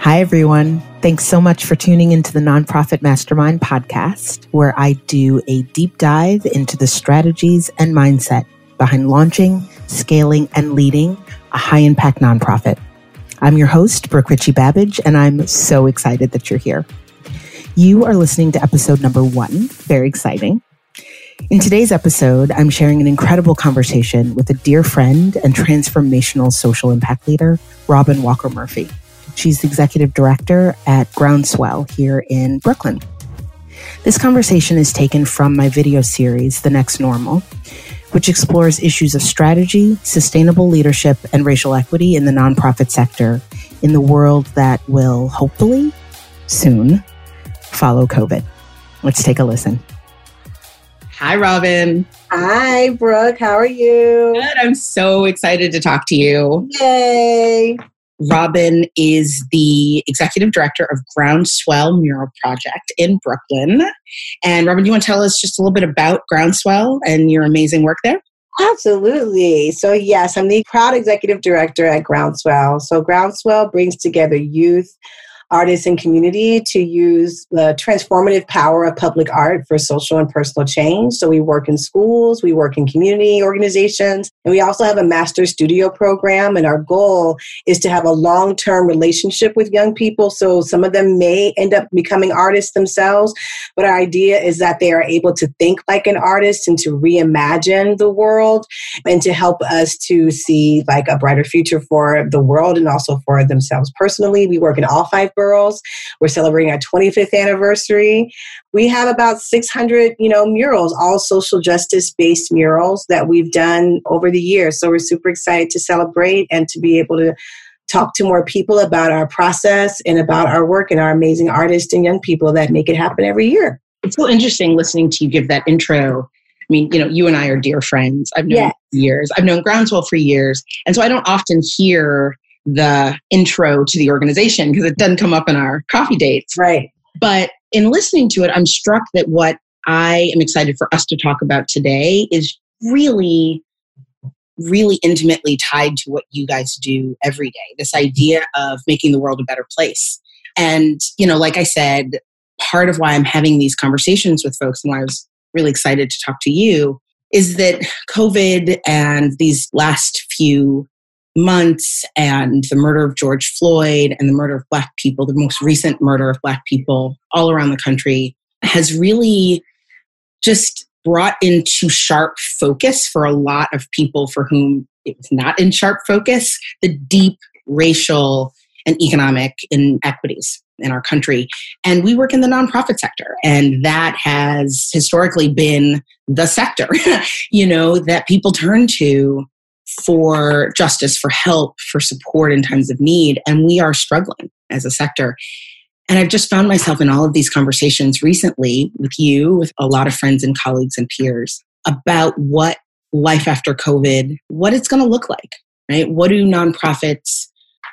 Hi, everyone. Thanks so much for tuning into the Nonprofit Mastermind podcast, where I do a deep dive into the strategies and mindset behind launching, scaling, and leading a high impact nonprofit. I'm your host, Brooke Ritchie Babbage, and I'm so excited that you're here. You are listening to episode number one. Very exciting. In today's episode, I'm sharing an incredible conversation with a dear friend and transformational social impact leader, Robin Walker Murphy. She's the executive director at Groundswell here in Brooklyn. This conversation is taken from my video series, The Next Normal, which explores issues of strategy, sustainable leadership, and racial equity in the nonprofit sector in the world that will hopefully soon follow COVID. Let's take a listen. Hi, Robin. Hi, Brooke. How are you? Good. I'm so excited to talk to you. Yay. Robin is the executive director of Groundswell Mural Project in Brooklyn. And Robin, do you want to tell us just a little bit about Groundswell and your amazing work there? Absolutely. So, yes, I'm the proud executive director at Groundswell. So, Groundswell brings together youth, artists and community to use the transformative power of public art for social and personal change. So we work in schools, we work in community organizations, and we also have a master studio program. And our goal is to have a long term relationship with young people. So some of them may end up becoming artists themselves, but our idea is that they are able to think like an artist and to reimagine the world and to help us to see like a brighter future for the world and also for themselves personally. We work in all five boroughs. We're celebrating our 25th anniversary. We have about 600, you know, murals, all social justice based murals that we've done over the years. So we're super excited to celebrate and to be able to talk to more people about our process and about our work and our amazing artists and young people that make it happen every year. It's so interesting listening to you give that intro. I mean, you know, you and I are dear friends. I've known yes. years. I've known Groundswell for years. And so I don't often hear the intro to the organization because it doesn't come up in our coffee dates. Right. But in listening to it, I'm struck that what I am excited for us to talk about today is really, really intimately tied to what you guys do every day this idea of making the world a better place. And, you know, like I said, part of why I'm having these conversations with folks and why I was really excited to talk to you is that COVID and these last few months and the murder of George Floyd and the murder of Black people, the most recent murder of Black people all around the country, has really just brought into sharp focus for a lot of people for whom it was not in sharp focus the deep racial and economic inequities in our country. And we work in the nonprofit sector, and that has historically been the sector, you know, that people turn to for justice, for help, for support in times of need. And we are struggling as a sector. And I've just found myself in all of these conversations recently with you, with a lot of friends and colleagues and peers about what life after COVID, what it's going to look like, right? What do nonprofits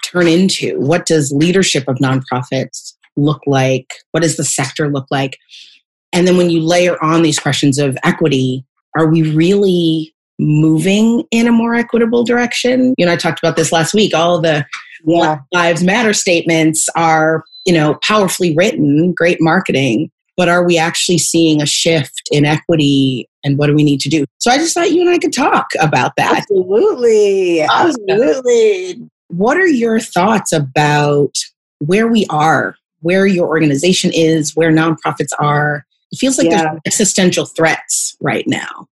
turn into? What does leadership of nonprofits look like? What does the sector look like? And then when you layer on these questions of equity, are we really moving in a more equitable direction. You know, I talked about this last week. All the yeah. Lives Matter statements are, you know, powerfully written, great marketing, but are we actually seeing a shift in equity and what do we need to do? So I just thought you and I could talk about that. Absolutely. Absolutely. What are your thoughts about where we are, where your organization is, where nonprofits are? It feels like yeah. there's existential threats right now.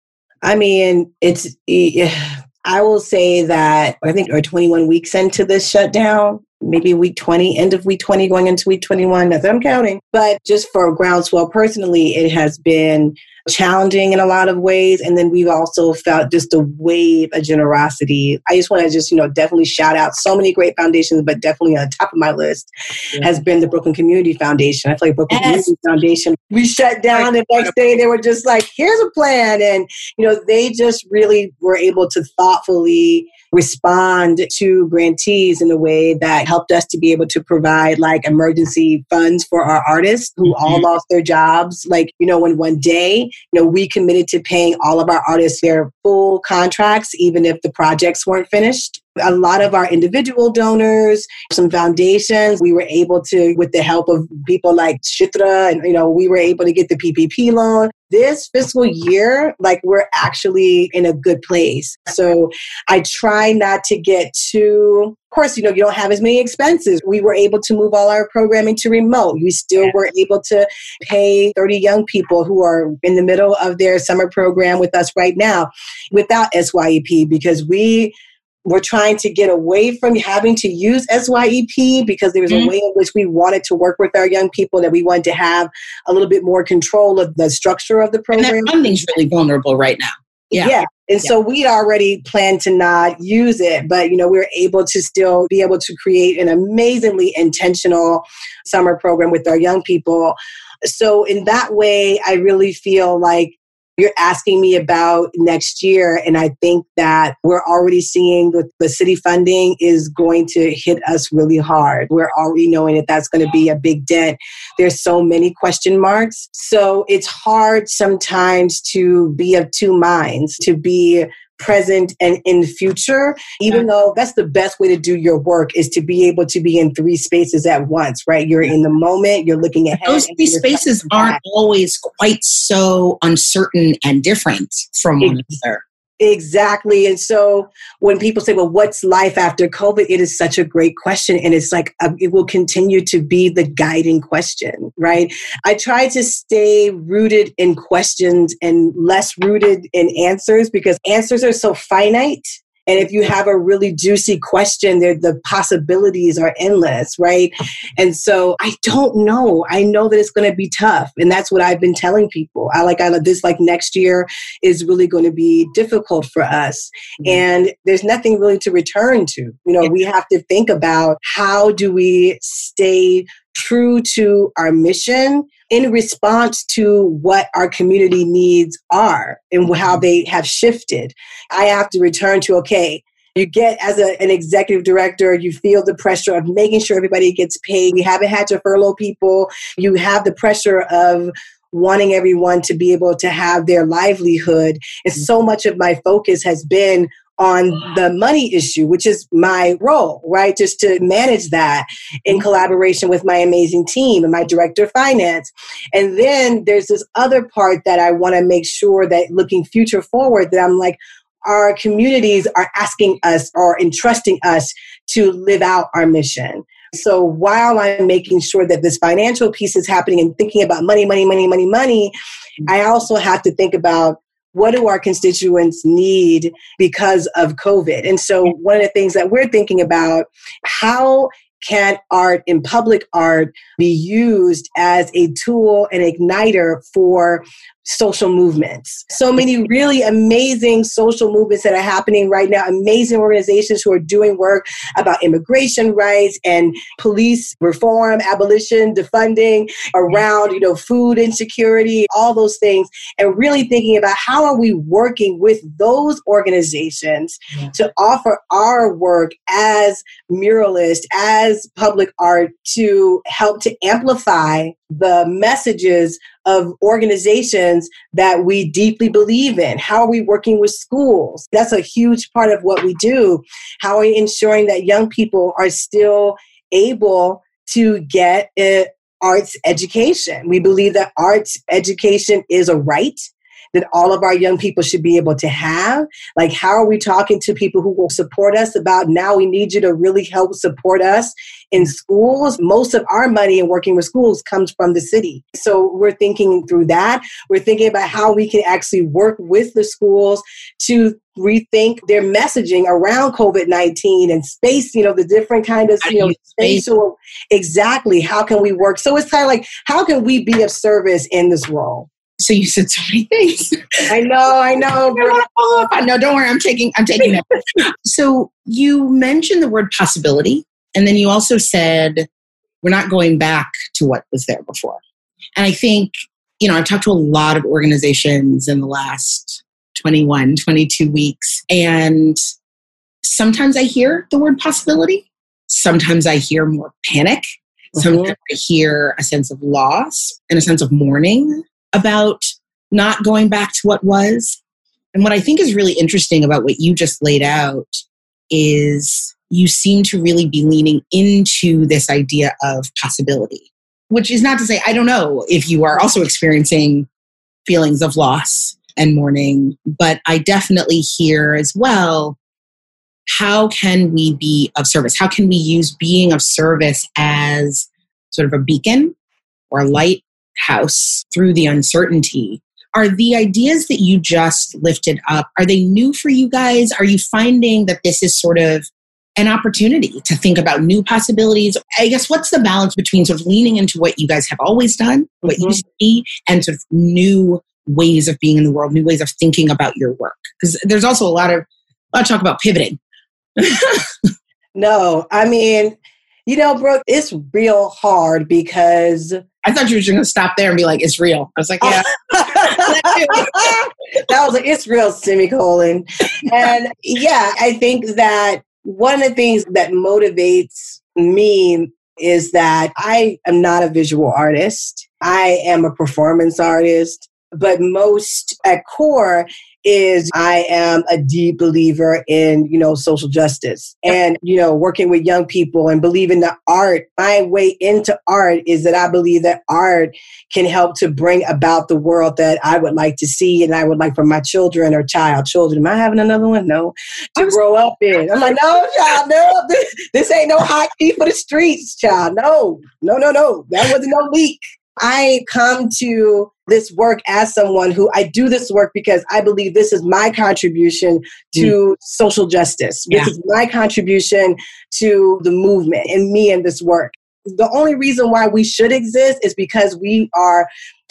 I mean, it's. I will say that I think we're 21 weeks into this shutdown, maybe week 20, end of week 20, going into week 21. As I'm counting. But just for Groundswell personally, it has been challenging in a lot of ways. And then we've also felt just a wave of generosity. I just want to just, you know, definitely shout out so many great foundations, but definitely on top of my list yeah. has been the Brooklyn Community Foundation. I feel like Brooklyn yes. Community Foundation, we shut down the next day they were just like, here's a plan. And, you know, they just really were able to thoughtfully respond to grantees in a way that helped us to be able to provide like emergency funds for our artists who mm-hmm. all lost their jobs. Like, you know, when one day, you know, we committed to paying all of our artists their full contracts, even if the projects weren't finished a lot of our individual donors, some foundations, we were able to, with the help of people like Chitra, and you know, we were able to get the PPP loan. This fiscal year, like we're actually in a good place. So I try not to get too of course, you know, you don't have as many expenses. We were able to move all our programming to remote. We still were able to pay 30 young people who are in the middle of their summer program with us right now without SYEP because we we're trying to get away from having to use SYEP because there was mm-hmm. a way in which we wanted to work with our young people that we wanted to have a little bit more control of the structure of the program. And that funding's really vulnerable right now. Yeah. yeah. And yeah. so we'd already planned to not use it, but you know, we were able to still be able to create an amazingly intentional summer program with our young people. So in that way, I really feel like you're asking me about next year, and I think that we're already seeing that the city funding is going to hit us really hard. We're already knowing that that's going to be a big dent. There's so many question marks. So it's hard sometimes to be of two minds, to be present and in the future even though that's the best way to do your work is to be able to be in three spaces at once right? You're in the moment you're looking ahead those three spaces aren't always quite so uncertain and different from one another Exactly. And so when people say, well, what's life after COVID? It is such a great question. And it's like, uh, it will continue to be the guiding question, right? I try to stay rooted in questions and less rooted in answers because answers are so finite and if you have a really juicy question, there the possibilities are endless, right? And so I don't know. I know that it's going to be tough, and that's what I've been telling people. I like I this like next year is really going to be difficult for us, mm-hmm. and there's nothing really to return to. You know, we have to think about how do we stay true to our mission in response to what our community needs are and how mm-hmm. they have shifted. I have to return to, okay, you get as a, an executive director, you feel the pressure of making sure everybody gets paid. You haven't had to furlough people. You have the pressure of wanting everyone to be able to have their livelihood. And so much of my focus has been on the money issue, which is my role, right? Just to manage that in mm-hmm. collaboration with my amazing team and my director of finance. And then there's this other part that I want to make sure that looking future forward, that I'm like, our communities are asking us or entrusting us to live out our mission. So while I'm making sure that this financial piece is happening and thinking about money, money, money, money, money, mm-hmm. I also have to think about what do our constituents need because of COVID? And so, one of the things that we're thinking about, how can art in public art be used as a tool and igniter for social movements. So many really amazing social movements that are happening right now, amazing organizations who are doing work about immigration rights and police reform, abolition, defunding around, you know, food insecurity, all those things, and really thinking about how are we working with those organizations yeah. to offer our work as muralists, as public art to help to amplify the messages of organizations that we deeply believe in. How are we working with schools? That's a huge part of what we do. How are we ensuring that young people are still able to get an arts education? We believe that arts education is a right that all of our young people should be able to have? Like, how are we talking to people who will support us about now we need you to really help support us in schools? Most of our money in working with schools comes from the city. So we're thinking through that. We're thinking about how we can actually work with the schools to rethink their messaging around COVID 19 and space, you know, the different kind of, you know, spatial. Exactly. How can we work? So it's kind of like, how can we be of service in this role? So you said so many things. I know, I know. I know. Don't worry, I'm taking I'm taking it. so you mentioned the word possibility, and then you also said we're not going back to what was there before. And I think, you know, I've talked to a lot of organizations in the last 21, 22 weeks, and sometimes I hear the word possibility. Sometimes I hear more panic. Sometimes mm-hmm. I hear a sense of loss and a sense of mourning about not going back to what was. And what I think is really interesting about what you just laid out is you seem to really be leaning into this idea of possibility, which is not to say, I don't know if you are also experiencing feelings of loss and mourning, but I definitely hear as well how can we be of service? How can we use being of service as sort of a beacon or a lighthouse through the uncertainty? Are the ideas that you just lifted up, are they new for you guys? Are you finding that this is sort of an opportunity to think about new possibilities. I guess what's the balance between sort of leaning into what you guys have always done, what mm-hmm. you see, and sort of new ways of being in the world, new ways of thinking about your work? Because there's also a lot of a lot of talk about pivoting. no, I mean, you know, Brooke, it's real hard because I thought you were just going to stop there and be like, "It's real." I was like, "Yeah." that was like, "It's real." Semicolon, and yeah, I think that one of the things that motivates me is that I am not a visual artist. I am a performance artist, but most at core is I am a deep believer in, you know, social justice and, you know, working with young people and believing that art, my way into art is that I believe that art can help to bring about the world that I would like to see and I would like for my children or child children. Am I having another one? No. To grow up in. I'm like, no, child, no. This, this ain't no hot tea for the streets, child. No, no, no, no. That wasn't no leak. I come to this work as someone who I do this work because I believe this is my contribution to mm. social justice. Yeah. This is my contribution to the movement and me and this work. The only reason why we should exist is because we are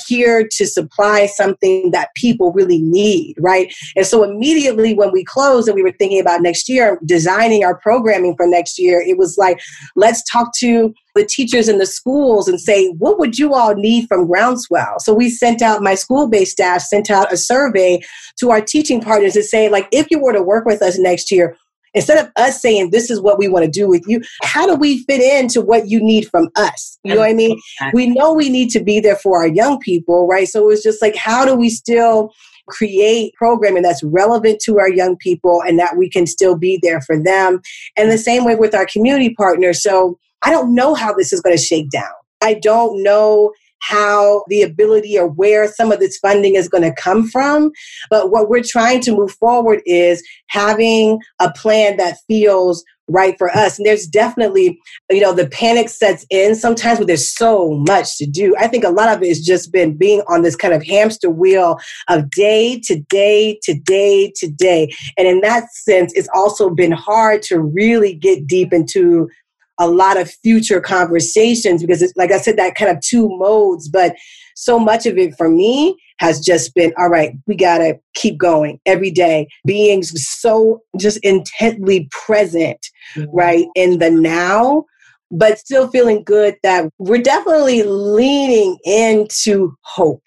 here to supply something that people really need, right? And so immediately when we closed and we were thinking about next year, designing our programming for next year, it was like, let's talk to the teachers in the schools and say, what would you all need from Groundswell? So we sent out, my school based staff sent out a survey to our teaching partners to say, like, if you were to work with us next year, instead of us saying this is what we want to do with you how do we fit into what you need from us? You know what i mean? We know we need to be there for our young people right? So it's just like how do we still create programming that's relevant to our young people and that we can still be there for them? And the same way with our community partners. So i don't know how this is going to shake down. I don't know how the ability or where some of this funding is going to come from. But what we're trying to move forward is having a plan that feels right for us. And there's definitely, you know, the panic sets in sometimes when there's so much to do. I think a lot of it has just been being on this kind of hamster wheel of day to day to day to day. And in that sense, it's also been hard to really get deep into a lot of future conversations because it's like I said, that kind of two modes, but so much of it for me has just been all right, we gotta keep going every day, being so just intently present, mm-hmm. right, in the now, but still feeling good that we're definitely leaning into hope.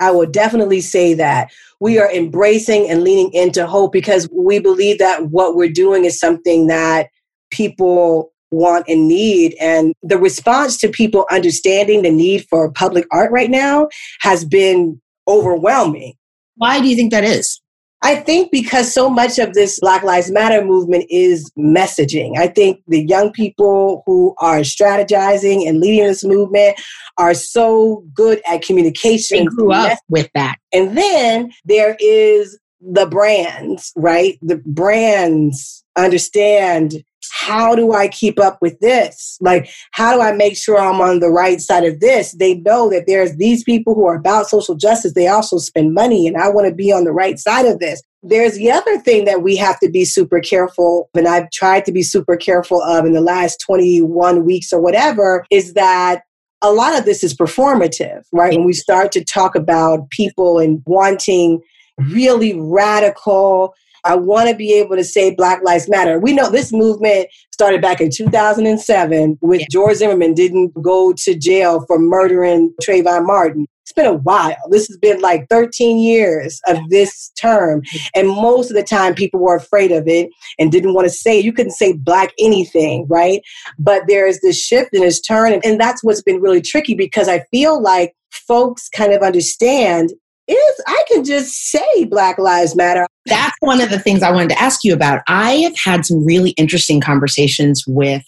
I will definitely say that we are embracing and leaning into hope because we believe that what we're doing is something that people want and need. And the response to people understanding the need for public art right now has been overwhelming. Why do you think that is? I think because so much of this Black Lives Matter movement is messaging. I think the young people who are strategizing and leading this movement are so good at communication. They grew up with that. And then there is the brands, right? The brands understand how do I keep up with this? Like, how do I make sure I'm on the right side of this? They know that there's these people who are about social justice. They also spend money, and I want to be on the right side of this. There's the other thing that we have to be super careful, and I've tried to be super careful of in the last 21 weeks or whatever, is that a lot of this is performative, right? When we start to talk about people and wanting mm-hmm. really radical I want to be able to say Black Lives Matter. We know this movement started back in 2007 with yeah. George Zimmerman didn't go to jail for murdering Trayvon Martin. It's been a while. This has been like 13 years of this term. And most of the time, people were afraid of it and didn't want to say, you couldn't say black anything, right? But there's this shift and this turn. And that's what's been really tricky because I feel like folks kind of understand is I can just say Black Lives Matter. That's one of the things I wanted to ask you about. I have had some really interesting conversations with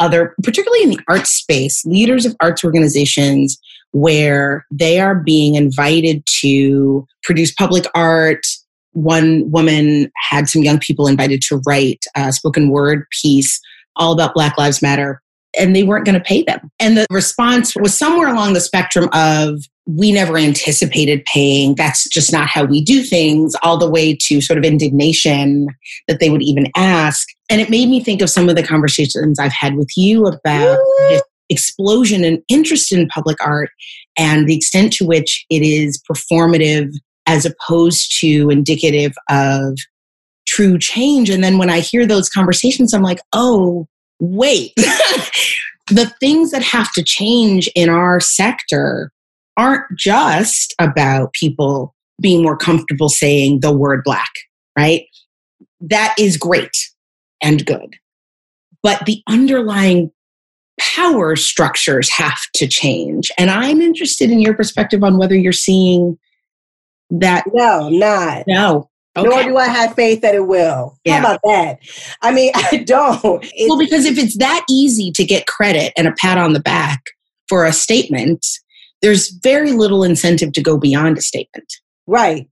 other, particularly in the arts space, leaders of arts organizations where they are being invited to produce public art. One woman had some young people invited to write a spoken word piece all about Black Lives Matter, and they weren't going to pay them. And the response was somewhere along the spectrum of, we never anticipated paying. That's just not how we do things, all the way to sort of indignation that they would even ask. And it made me think of some of the conversations I've had with you about this explosion in interest in public art and the extent to which it is performative as opposed to indicative of true change. And then when I hear those conversations, I'm like, oh, wait. the things that have to change in our sector aren't just about people being more comfortable saying the word black, right? That is great and good. But the underlying power structures have to change. And I'm interested in your perspective on whether you're seeing that. No, not. No. Okay. Nor do I have faith that it will. Yeah. How about that? I mean, I don't. It's, well, because if it's that easy to get credit and a pat on the back for a statement, there's very little incentive to go beyond a statement. Right.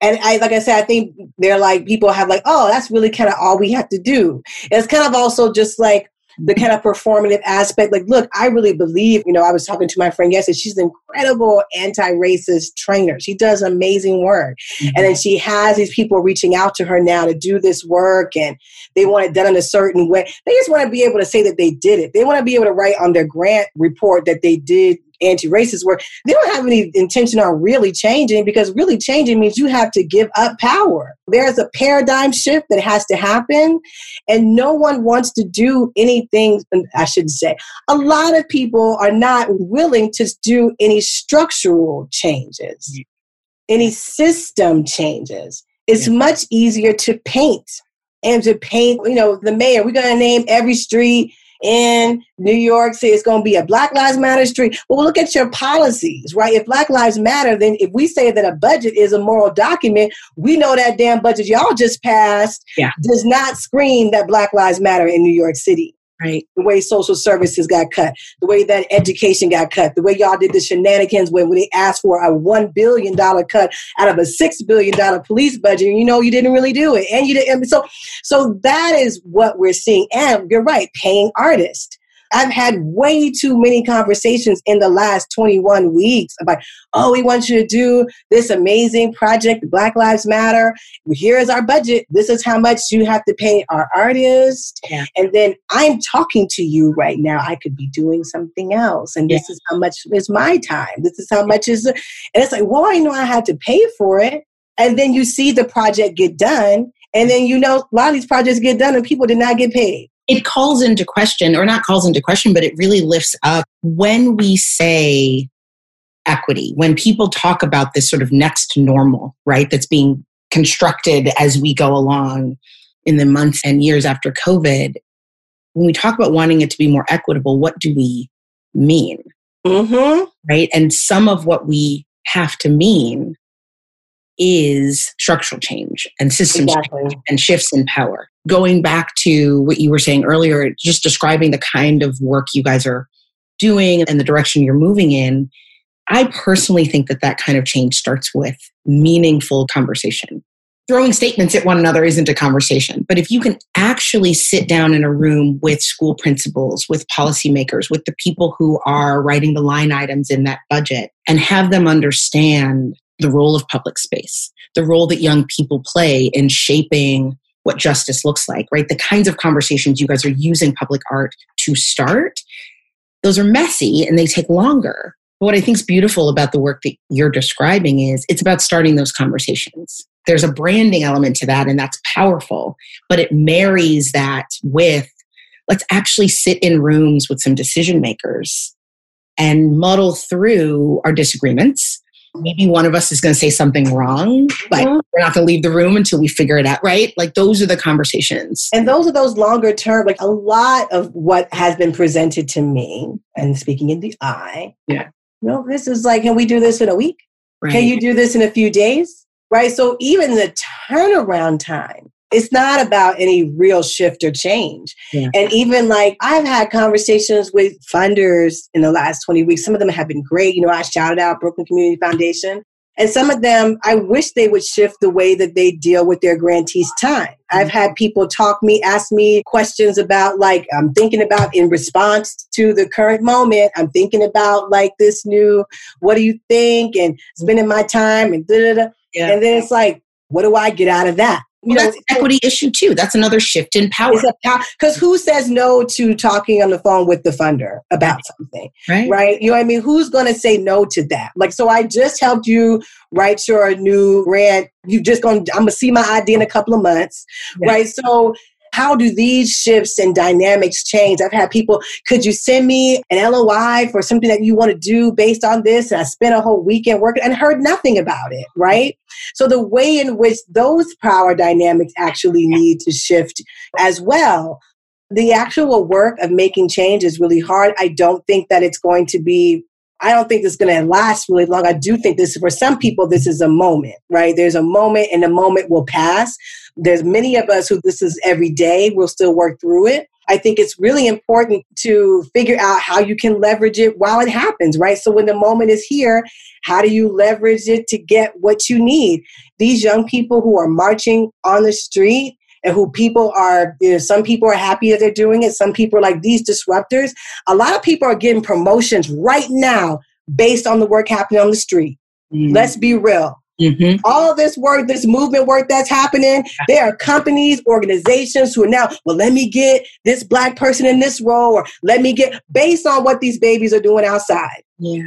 And I, like I said, I think they're like people have like, oh, that's really kind of all we have to do. And it's kind of also just like the kind of performative aspect. Like, look, I really believe, you know, I was talking to my friend yesterday. She's an incredible anti racist trainer. She does amazing work. Mm-hmm. And then she has these people reaching out to her now to do this work and they want it done in a certain way. They just want to be able to say that they did it. They want to be able to write on their grant report that they did anti-racist work, they don't have any intention on really changing because really changing means you have to give up power. There's a paradigm shift that has to happen, and no one wants to do anything. I shouldn't say. A lot of people are not willing to do any structural changes, any system changes. It's yeah. much easier to paint and to paint, you know, the mayor. We're going to name every street in New York City. it's going to be a Black Lives Matter street. Well, look at your policies, right? If Black Lives Matter, then if we say that a budget is a moral document, we know that damn budget y'all just passed yeah. does not scream that Black Lives Matter in New York City. Right. The way social services got cut, the way that education got cut, the way y'all did the shenanigans when they asked for a $1 billion cut out of a $6 billion police budget. You know, you didn't really do it. And you didn't. So, so that is what we're seeing. And you're right, paying artists. I've had way too many conversations in the last 21 weeks about, oh, we want you to do this amazing project, Black Lives Matter. Here is our budget. This is how much you have to pay our artists. Yeah. And then I'm talking to you right now. I could be doing something else. And this yeah. is how much is my time. This is how much is, and it's like, well, I know I had to pay for it. And then you see the project get done. And then you know a lot of these projects get done and people did not get paid it calls into question, or not calls into question, but it really lifts up when we say equity, when people talk about this sort of next normal, right, that's being constructed as we go along in the months and years after COVID. When we talk about wanting it to be more equitable, what do we mean? Mm-hmm. Right. And some of what we have to mean is structural change and systems exactly. and shifts in power. Going back to what you were saying earlier, just describing the kind of work you guys are doing and the direction you're moving in, I personally think that that kind of change starts with meaningful conversation. Throwing statements at one another isn't a conversation, but if you can actually sit down in a room with school principals, with policymakers, with the people who are writing the line items in that budget, and have them understand the role of public space, the role that young people play in shaping what justice looks like, right? The kinds of conversations you guys are using public art to start, those are messy and they take longer. But what I think is beautiful about the work that you're describing is it's about starting those conversations. There's a branding element to that, and that's powerful, but it marries that with let's actually sit in rooms with some decision makers and muddle through our disagreements. Maybe one of us is going to say something wrong, but mm-hmm. we're not going to leave the room until we figure it out, right? Like those are the conversations. And those are those longer term, like a lot of what has been presented to me and speaking in the eye. Yeah. You know, this is like, can we do this in a week? Right. Can you do this in a few days? Right. So even the turnaround time it's not about any real shift or change. Yeah. And even like I've had conversations with funders in the last 20 weeks. Some of them have been great. You know, I shouted out Brooklyn Community Foundation. And some of them, I wish they would shift the way that they deal with their grantees' time. Mm-hmm. I've had people talk me, ask me questions about like, I'm thinking about in response to the current moment, I'm thinking about like this new, what do you think? And spending my time and da da da. Yeah. And then it's like, what do I get out of that? Well, know, that's equity issue too. That's another shift in power. Because who says no to talking on the phone with the funder about right. something? Right. Right. You know what I mean? Who's going to say no to that? Like, so I just helped you write your new grant. You just going, to I'm going to see my ID in a couple of months. Yeah. Right. So how do these shifts and dynamics change? I've had people, could you send me an LOI for something that you want to do based on this? And I spent a whole weekend working and heard nothing about it, right? So the way in which those power dynamics actually need to shift as well. The actual work of making change is really hard. I don't think that it's going to be I don't think it's going to last really long. I do think this, for some people, this is a moment, right? There's a moment and the moment will pass. There's many of us who this is every day. We'll still work through it. I think it's really important to figure out how you can leverage it while it happens, right? So when the moment is here, how do you leverage it to get what you need? These young people who are marching on the street, and who people are, you know, some people are happy that they're doing it. Some people are like these disruptors. A lot of people are getting promotions right now based on the work happening on the street. Mm-hmm. Let's be real. Mm-hmm. All this work, this movement work that's happening, there are companies, organizations who are now, well, let me get this black person in this role, or let me get based on what these babies are doing outside. Yeah.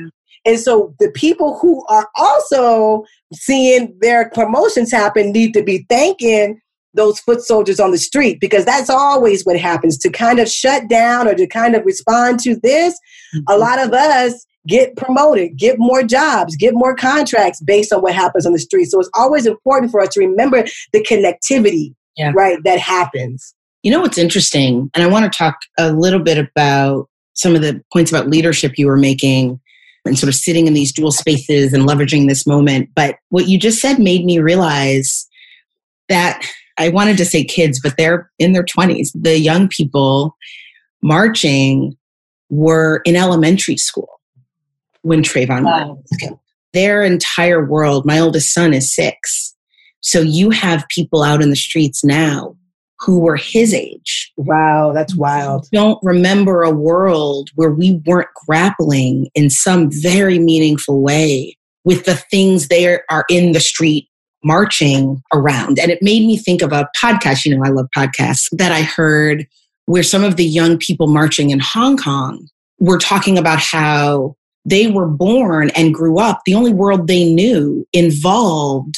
And so the people who are also seeing their promotions happen need to be thanking those foot soldiers on the street because that's always what happens to kind of shut down or to kind of respond to this. Mm-hmm. A lot of us get promoted, get more jobs, get more contracts based on what happens on the street. So it's always important for us to remember the connectivity, yeah. right, that happens. You know what's interesting, and I want to talk a little bit about some of the points about leadership you were making and sort of sitting in these dual spaces and leveraging this moment. But what you just said made me realize that I wanted to say kids, but they're in their 20s. The young people marching were in elementary school when Trayvon wow. killed. Their entire world, my oldest son is six. So you have people out in the streets now who were his age. Wow, that's wild. Don't remember a world where we weren't grappling in some very meaningful way with the things they are in the street marching around. And it made me think of a podcast, you know, I love podcasts, that I heard where some of the young people marching in Hong Kong were talking about how they were born and grew up, the only world they knew involved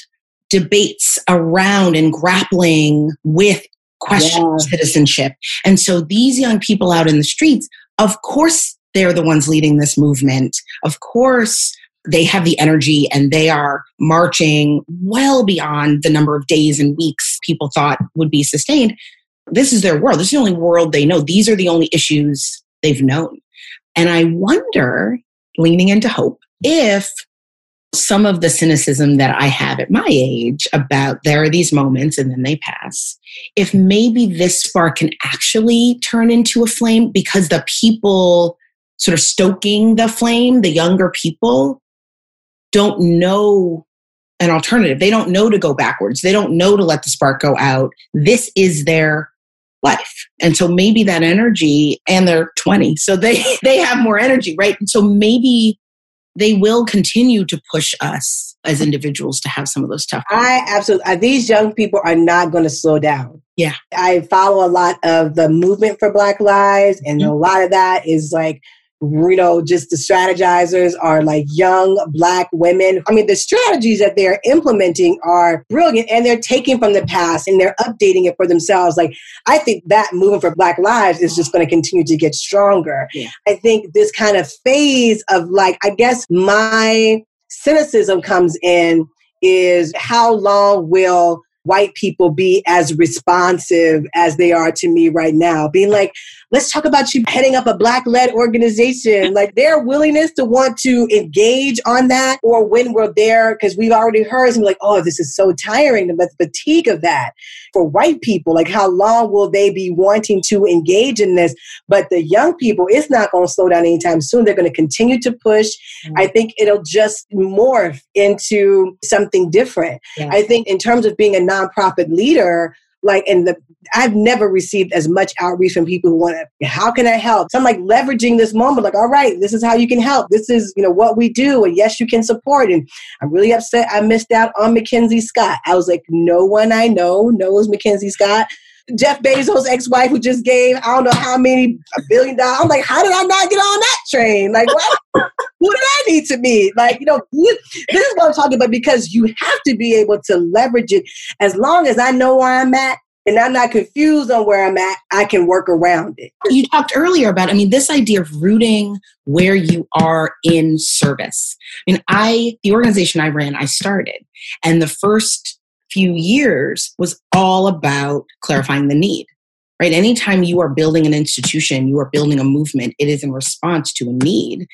debates around and grappling with questions yeah. citizenship. And so these young people out in the streets, of course, they're the ones leading this movement. Of course, they have the energy and they are marching well beyond the number of days and weeks people thought would be sustained. This is their world. This is the only world they know. These are the only issues they've known. And I wonder leaning into hope if some of the cynicism that I have at my age about there are these moments and then they pass, if maybe this spark can actually turn into a flame because the people sort of stoking the flame, the younger people, don't know an alternative. They don't know to go backwards. They don't know to let the spark go out. This is their life. And so maybe that energy and they're 20. So they they have more energy, right? And so maybe they will continue to push us as individuals to have some of those tough. I absolutely these young people are not going to slow down. Yeah. I follow a lot of the movement for Black Lives and mm-hmm. a lot of that is like you know, just the strategizers are like young black women. I mean, the strategies that they're implementing are brilliant and they're taking from the past and they're updating it for themselves. Like, I think that movement for Black lives is just going to continue to get stronger. Yeah. I think this kind of phase of like, I guess my cynicism comes in is how long will white people be as responsive as they are to me right now. Being like, let's talk about you heading up a black led organization. like their willingness to want to engage on that, or when we're there, because we've already heard some like, oh, this is so tiring, the fatigue of that. For white people, like how long will they be wanting to engage in this? But the young people, it's not going to slow down anytime soon. They're going to continue to push. Mm-hmm. I think it'll just morph into something different. Yeah. I think in terms of being a nonprofit leader, like and the I've never received as much outreach from people who want to how can I help? So I'm like leveraging this moment, like, all right, this is how you can help. This is, you know, what we do, and yes, you can support. And I'm really upset I missed out on MacKenzie Scott. I was like, no one I know knows MacKenzie Scott. Jeff Bezos' ex-wife who just gave I don't know how many a billion dollars. I'm like, how did I not get on that train? Like, what? who did I need to meet? Like, you know, this is what I'm talking about because you have to be able to leverage it. As long as I know where I'm at, and I'm not confused on where I'm at, I can work around it. You talked earlier about, I mean, this idea of rooting where you are in service. I mean, I, the organization I ran, I started, and the first few years was all about clarifying the need right? Anytime you are building an institution you are building a movement it is in response to a need.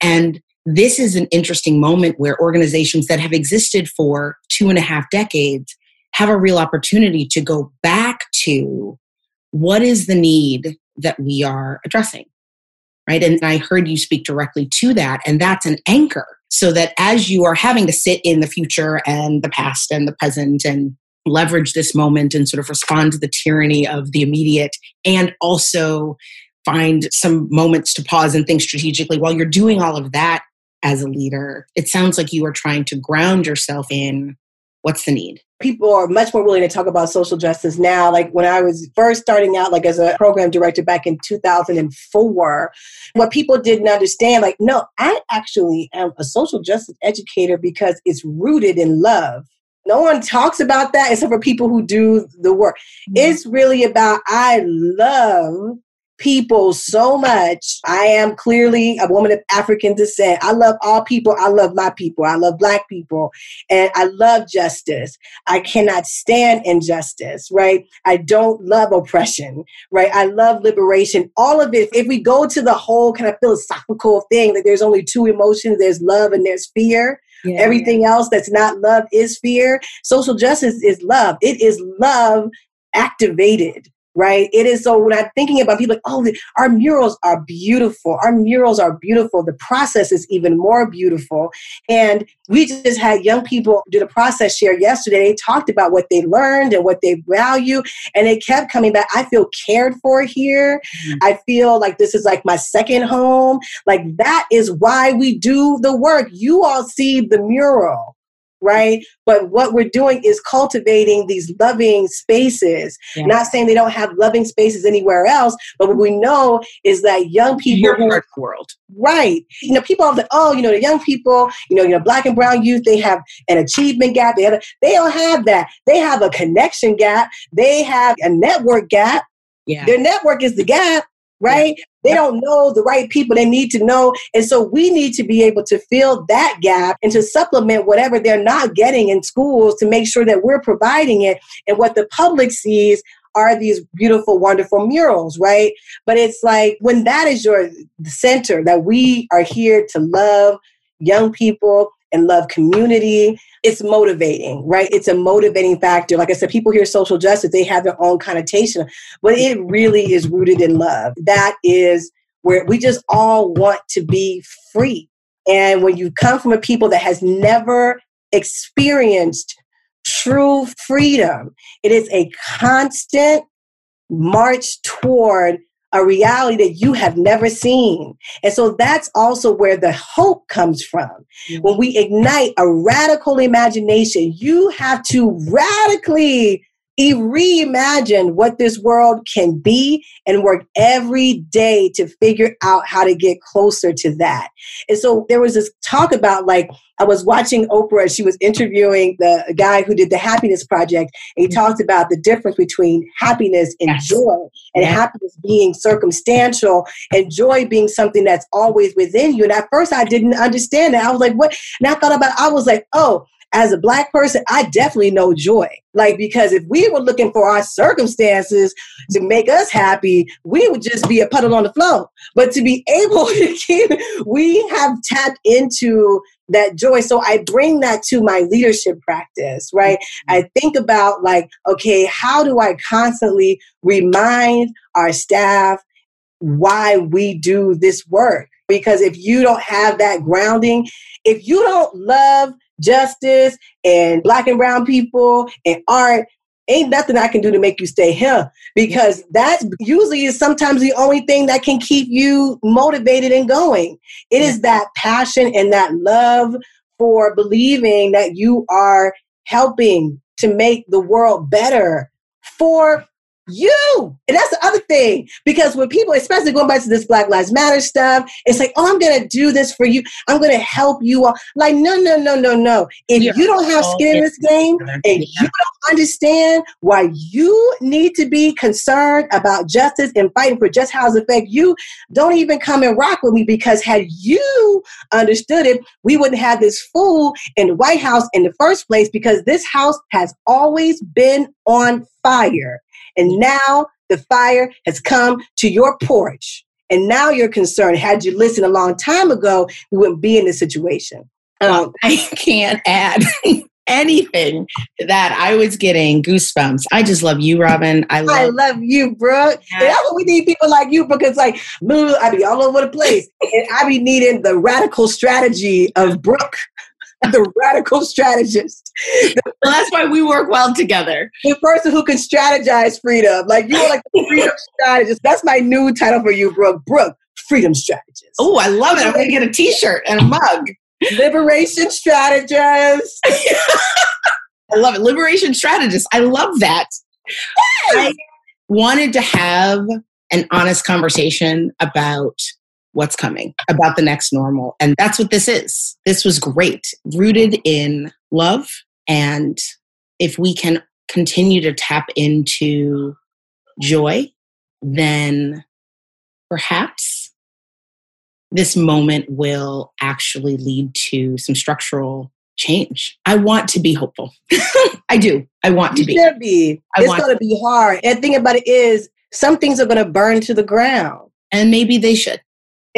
And this is an interesting moment where organizations that have existed for two and a half decades have a real opportunity to go back to what is the need that we are addressing right? And i heard you speak directly to that and that's an anchor so that as you are having to sit in the future and the past and the present and leverage this moment and sort of respond to the tyranny of the immediate and also find some moments to pause and think strategically while you're doing all of that as a leader it sounds like you are trying to ground yourself in what's the need people are much more willing to talk about social justice now. Like when I was first starting out, like as a program director back in 2004, what people didn't understand, like, no, I actually am a social justice educator because it's rooted in love. No one talks about that except for people who do the work. Mm-hmm. It's really about, I love people so much. I am clearly a woman of African descent. I love all people. I love my people. I love black people. And I love justice. I cannot stand injustice, right? I don't love oppression, right? I love liberation. All of it. If we go to the whole kind of philosophical thing that there's only two emotions, there's love and there's fear. Yeah, Everything yeah. else that's not love is fear. Social justice is love. It is love activated right? It is so when I'm thinking about people like, oh, the, our murals are beautiful. Our murals are beautiful. The process is even more beautiful. And we just had young people do the process share yesterday. They talked about what they learned and what they value. And they kept coming back. I feel cared for here. Mm-hmm. I feel like this is like my second home. Like that is why we do the work. You all see the mural right? But what we're doing is cultivating these loving spaces. Yeah. Not saying they don't have loving spaces anywhere else, but what we know is that young people Your world. Right. You know, people the oh, you know, the young people, you know, you know, black and brown youth, they have an achievement gap. They have a, they don't have that. They have a connection gap. They have a network gap. Yeah. Their network is the gap right? Yeah. They don't know the right people they need to know. And so we need to be able to fill that gap and to supplement whatever they're not getting in schools to make sure that we're providing it. And what the public sees are these beautiful, wonderful murals, right? But it's like when that is your center, that we are here to love young people and love community it's motivating, right? It's a motivating factor. Like I said, people hear social justice, they have their own connotation, but it really is rooted in love. That is where we just all want to be free. And when you come from a people that has never experienced true freedom, it is a constant march toward a reality that you have never seen. And so that's also where the hope comes from. When we ignite a radical imagination, you have to radically reimagine what this world can be and work every day to figure out how to get closer to that. And so there was this talk about like, I was watching Oprah, she was interviewing the guy who did the Happiness Project, and he mm-hmm. talked about the difference between happiness and yes. joy, and yes. happiness being circumstantial, and joy being something that's always within you. And at first, I didn't understand that. I was like, what? And I thought about, I was like, oh, as a black person, I definitely know joy. Like, because if we were looking for our circumstances to make us happy, we would just be a puddle on the floor. But to be able to keep, we have tapped into that joy. So I bring that to my leadership practice, right? Mm-hmm. I think about like, okay, how do I constantly remind our staff why we do this work? Because if you don't have that grounding, if you don't love justice and black and brown people and art, ain't nothing I can do to make you stay here because that usually is sometimes the only thing that can keep you motivated and going. It is that passion and that love for believing that you are helping to make the world better for you. And that's the other thing. Because when people, especially going back to this Black Lives Matter stuff, it's like, oh, I'm going to do this for you. I'm going to help you all. Like, no, no, no, no, no. If yeah. you don't have oh, skin in this game and yeah. you don't understand why you need to be concerned about justice and fighting for just how it affects you, don't even come and rock with me because had you understood it, we wouldn't have this fool in the White House in the first place because this house has always been on fire. And now the fire has come to your porch. And now you're concerned. Had you listened a long time ago, we wouldn't be in this situation. Um, I can't add anything to that. I was getting goosebumps. I just love you, Robin. I love, I love you, Brooke. Yeah. And that's what we need people like you because, like, I be all over the place, and I be needing the radical strategy of Brooke. the radical strategist. well, that's why we work well together. The person who can strategize freedom. Like you are like the freedom strategist. That's my new title for you, Brooke. Brooke, freedom strategist. Oh, I love it. I'm gonna get a t-shirt and a mug. Liberation strategist. I love it. Liberation strategist. I love that. Yes. I wanted to have an honest conversation about what's coming, about the next normal. And that's what this is. This was great, rooted in love. And if we can continue to tap into joy, then perhaps this moment will actually lead to some structural change. I want to be hopeful. I do. I want to you be. Should be. I it's going to be hard. And the thing about it is, some things are going to burn to the ground. And maybe they should.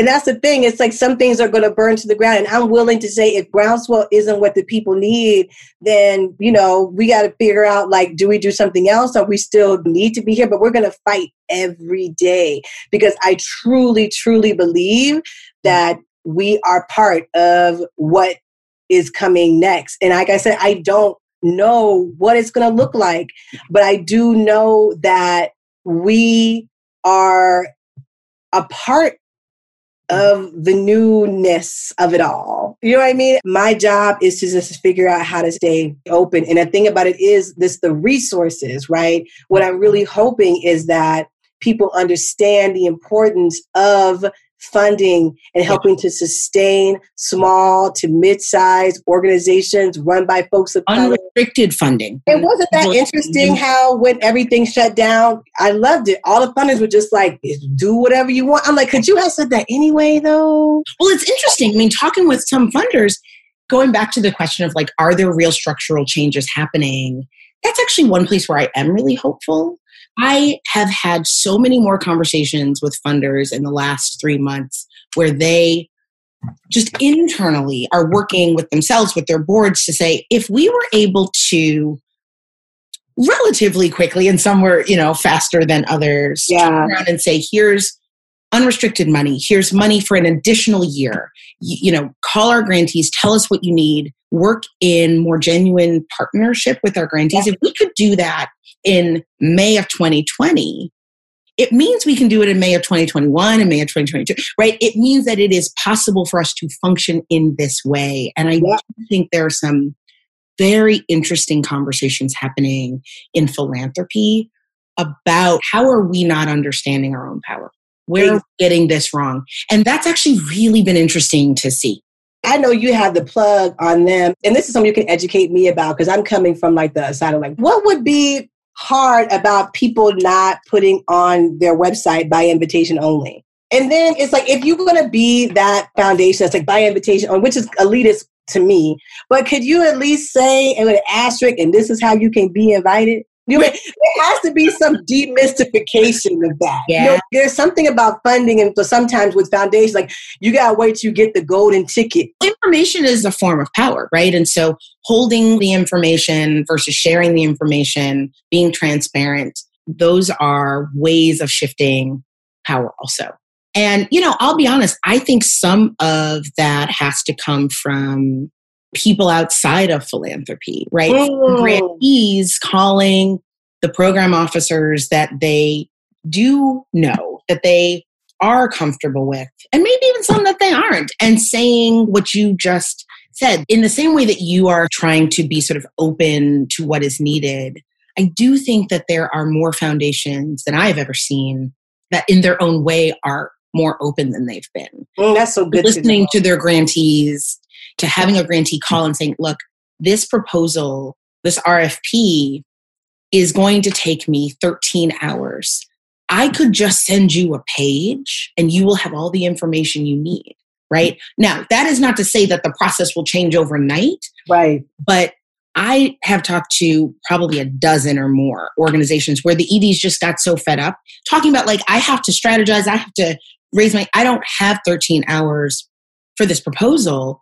And that's the thing. It's like some things are going to burn to the ground. And I'm willing to say if groundswell isn't what the people need, then, you know, we got to figure out like, do we do something else or we still need to be here? But we're going to fight every day because I truly, truly believe that we are part of what is coming next. And like I said, I don't know what it's going to look like, but I do know that we are a part of the newness of it all. You know what I mean? My job is to just figure out how to stay open. And the thing about it is this the resources, right? What I'm really hoping is that people understand the importance of funding and helping to sustain small to mid-sized organizations run by folks of color. Unrestricted funding. It wasn't that interesting how when everything shut down, I loved it. All the funders were just like, do whatever you want. I'm like, could you have said that anyway though? Well, it's interesting. I mean, talking with some funders, going back to the question of like, are there real structural changes happening? That's actually one place where I am really hopeful I have had so many more conversations with funders in the last three months where they just internally are working with themselves, with their boards to say, if we were able to relatively quickly and some were, you know, faster than others, yeah. turn around and say, here's unrestricted money, here's money for an additional year. You, you know, call our grantees, tell us what you need, work in more genuine partnership with our grantees. Yeah. If we could do that in May of 2020, it means we can do it in May of 2021 and May of 2022, right? It means that it is possible for us to function in this way. And I yeah. think there are some very interesting conversations happening in philanthropy about how are we not understanding our own power? Where are we getting this wrong? And that's actually really been interesting to see. I know you have the plug on them, and this is something you can educate me about because I'm coming from like the side of like, what would be hard about people not putting on their website by invitation only? And then it's like, if you're to be that foundation that's like by invitation on, which is elitist to me, but could you at least say, and with an asterisk, and this is how you can be invited? You know, there has to be some demystification of that. Yeah. You know, there's something about funding, and so sometimes with foundations, like you gotta wait to get the golden ticket. Information is a form of power, right? And so holding the information versus sharing the information, being transparent, those are ways of shifting power also. And, you know, I'll be honest, I think some of that has to come from people outside of philanthropy, right? Grantees calling the program officers that they do know, that they are comfortable with, and maybe even some that they aren't, and saying what you just said in the same way that you are trying to be sort of open to what is needed. I do think that there are more foundations than I've ever seen that, in their own way, are more open than they've been. Mm, that's so good. Listening to, to their grantees, to having a grantee call and saying, look, this proposal, this RFP is going to take me 13 hours. I could just send you a page and you will have all the information you need. Right now, that is not to say that the process will change overnight. Right. But I have talked to probably a dozen or more organizations where the EDs just got so fed up talking about like, I have to strategize, I have to raise my, I don't have 13 hours for this proposal.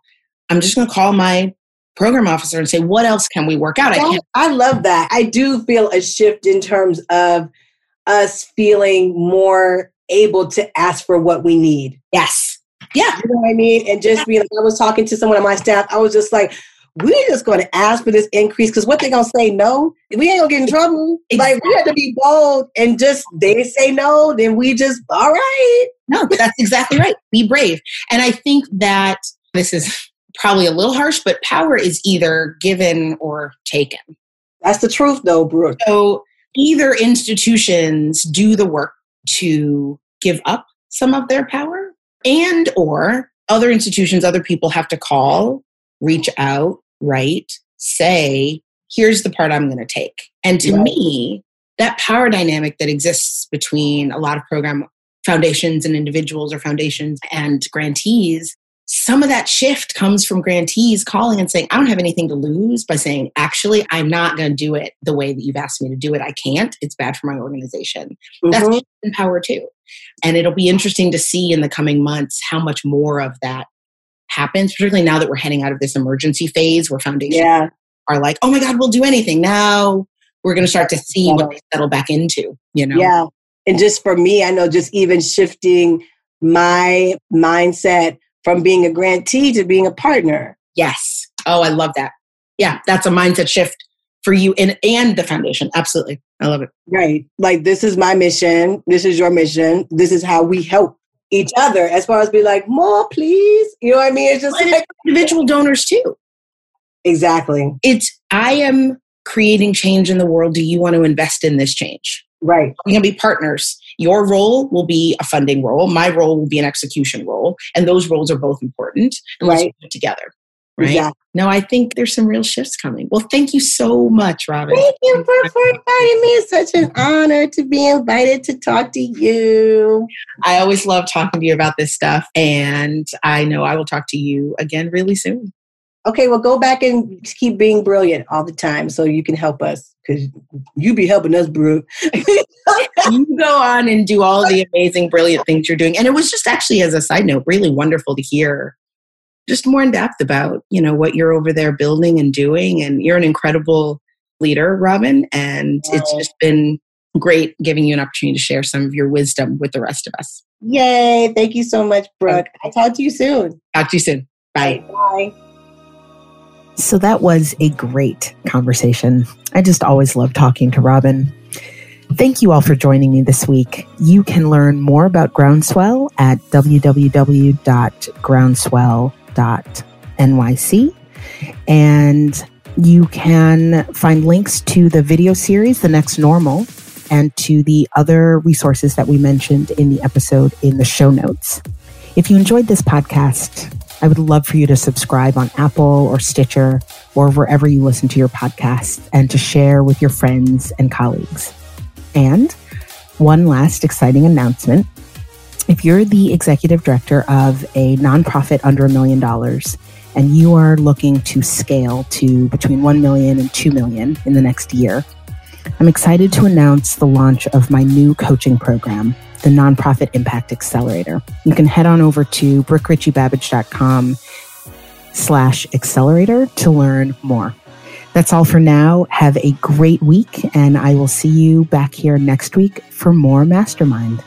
I'm just going to call my program officer and say, what else can we work out? I, can't. I love that. I do feel a shift in terms of us feeling more able to ask for what we need. Yes. Yeah. You know what I mean? And just being like, I was talking to someone on my staff, I was just like, we're just going to ask for this increase because what they're going to say no, we ain't going to get in trouble. Exactly. Like, we have to be bold and just, they say no, then we just, all right. No, that's exactly right. Be brave. And I think that this is probably a little harsh, but power is either given or taken. That's the truth, though, Brooke. So either institutions do the work to give up some of their power and or other institutions other people have to call reach out write say here's the part i'm going to take and to right. me that power dynamic that exists between a lot of program foundations and individuals or foundations and grantees some of that shift comes from grantees calling and saying, I don't have anything to lose by saying, actually, I'm not going to do it the way that you've asked me to do it. I can't. It's bad for my organization. Mm-hmm. That's in power too. And it'll be interesting to see in the coming months how much more of that happens, particularly now that we're heading out of this emergency phase where foundations yeah. are like, oh my God, we'll do anything. Now we're going to start to see what they settle back into, you know? Yeah. And just for me, I know just even shifting my mindset from being a grantee to being a partner. Yes. Oh, I love that. Yeah, that's a mindset shift for you and and the foundation. Absolutely. I love it. Right. Like this is my mission. This is your mission. This is how we help each other as far as be like, more please. You know what I mean? It's just well, like individual donors too. Exactly. It's I am creating change in the world. Do you want to invest in this change? Right. We're going to be partners. Your role will be a funding role. My role will be an execution role. And those roles are both important. And right. put together. Right. Yeah. No, I think there's some real shifts coming. Well, thank you so much, Robin. Thank you for, for inviting me. It's such an honor to be invited to talk to you. I always love talking to you about this stuff. And I know I will talk to you again really soon okay, well, go back and keep being brilliant all the time so you can help us because you be helping us, Brooke. you go on and do all the amazing, brilliant things you're doing. And it was just actually, as a side note, really wonderful to hear just more in depth about, you know, what you're over there building and doing. And you're an incredible leader, Robin. And wow. it's just been great giving you an opportunity to share some of your wisdom with the rest of us. Yay. Thank you so much, Brooke. I'll talk to you soon. Talk to you soon. Bye. Bye. So that was a great conversation. I just always love talking to Robin. Thank you all for joining me this week. You can learn more about Groundswell at www.groundswell.nyc. And You can find links to the video series, The Next Normal, and to the other resources that we mentioned in the episode in the show notes. If you enjoyed this podcast, I would love for you to subscribe on Apple or Stitcher or wherever you listen to your podcast and to share with your friends and colleagues. And one last exciting announcement. If you're the executive director of a nonprofit under a million dollars and you are looking to scale to between 1 million and 2 million in the next year, I'm excited to announce the launch of my new coaching program, the Nonprofit Impact Accelerator. You can head on over to brookeritchiebabbage.com slash accelerator to learn more. That's all for now. Have a great week, and I will see you back here next week for more Mastermind.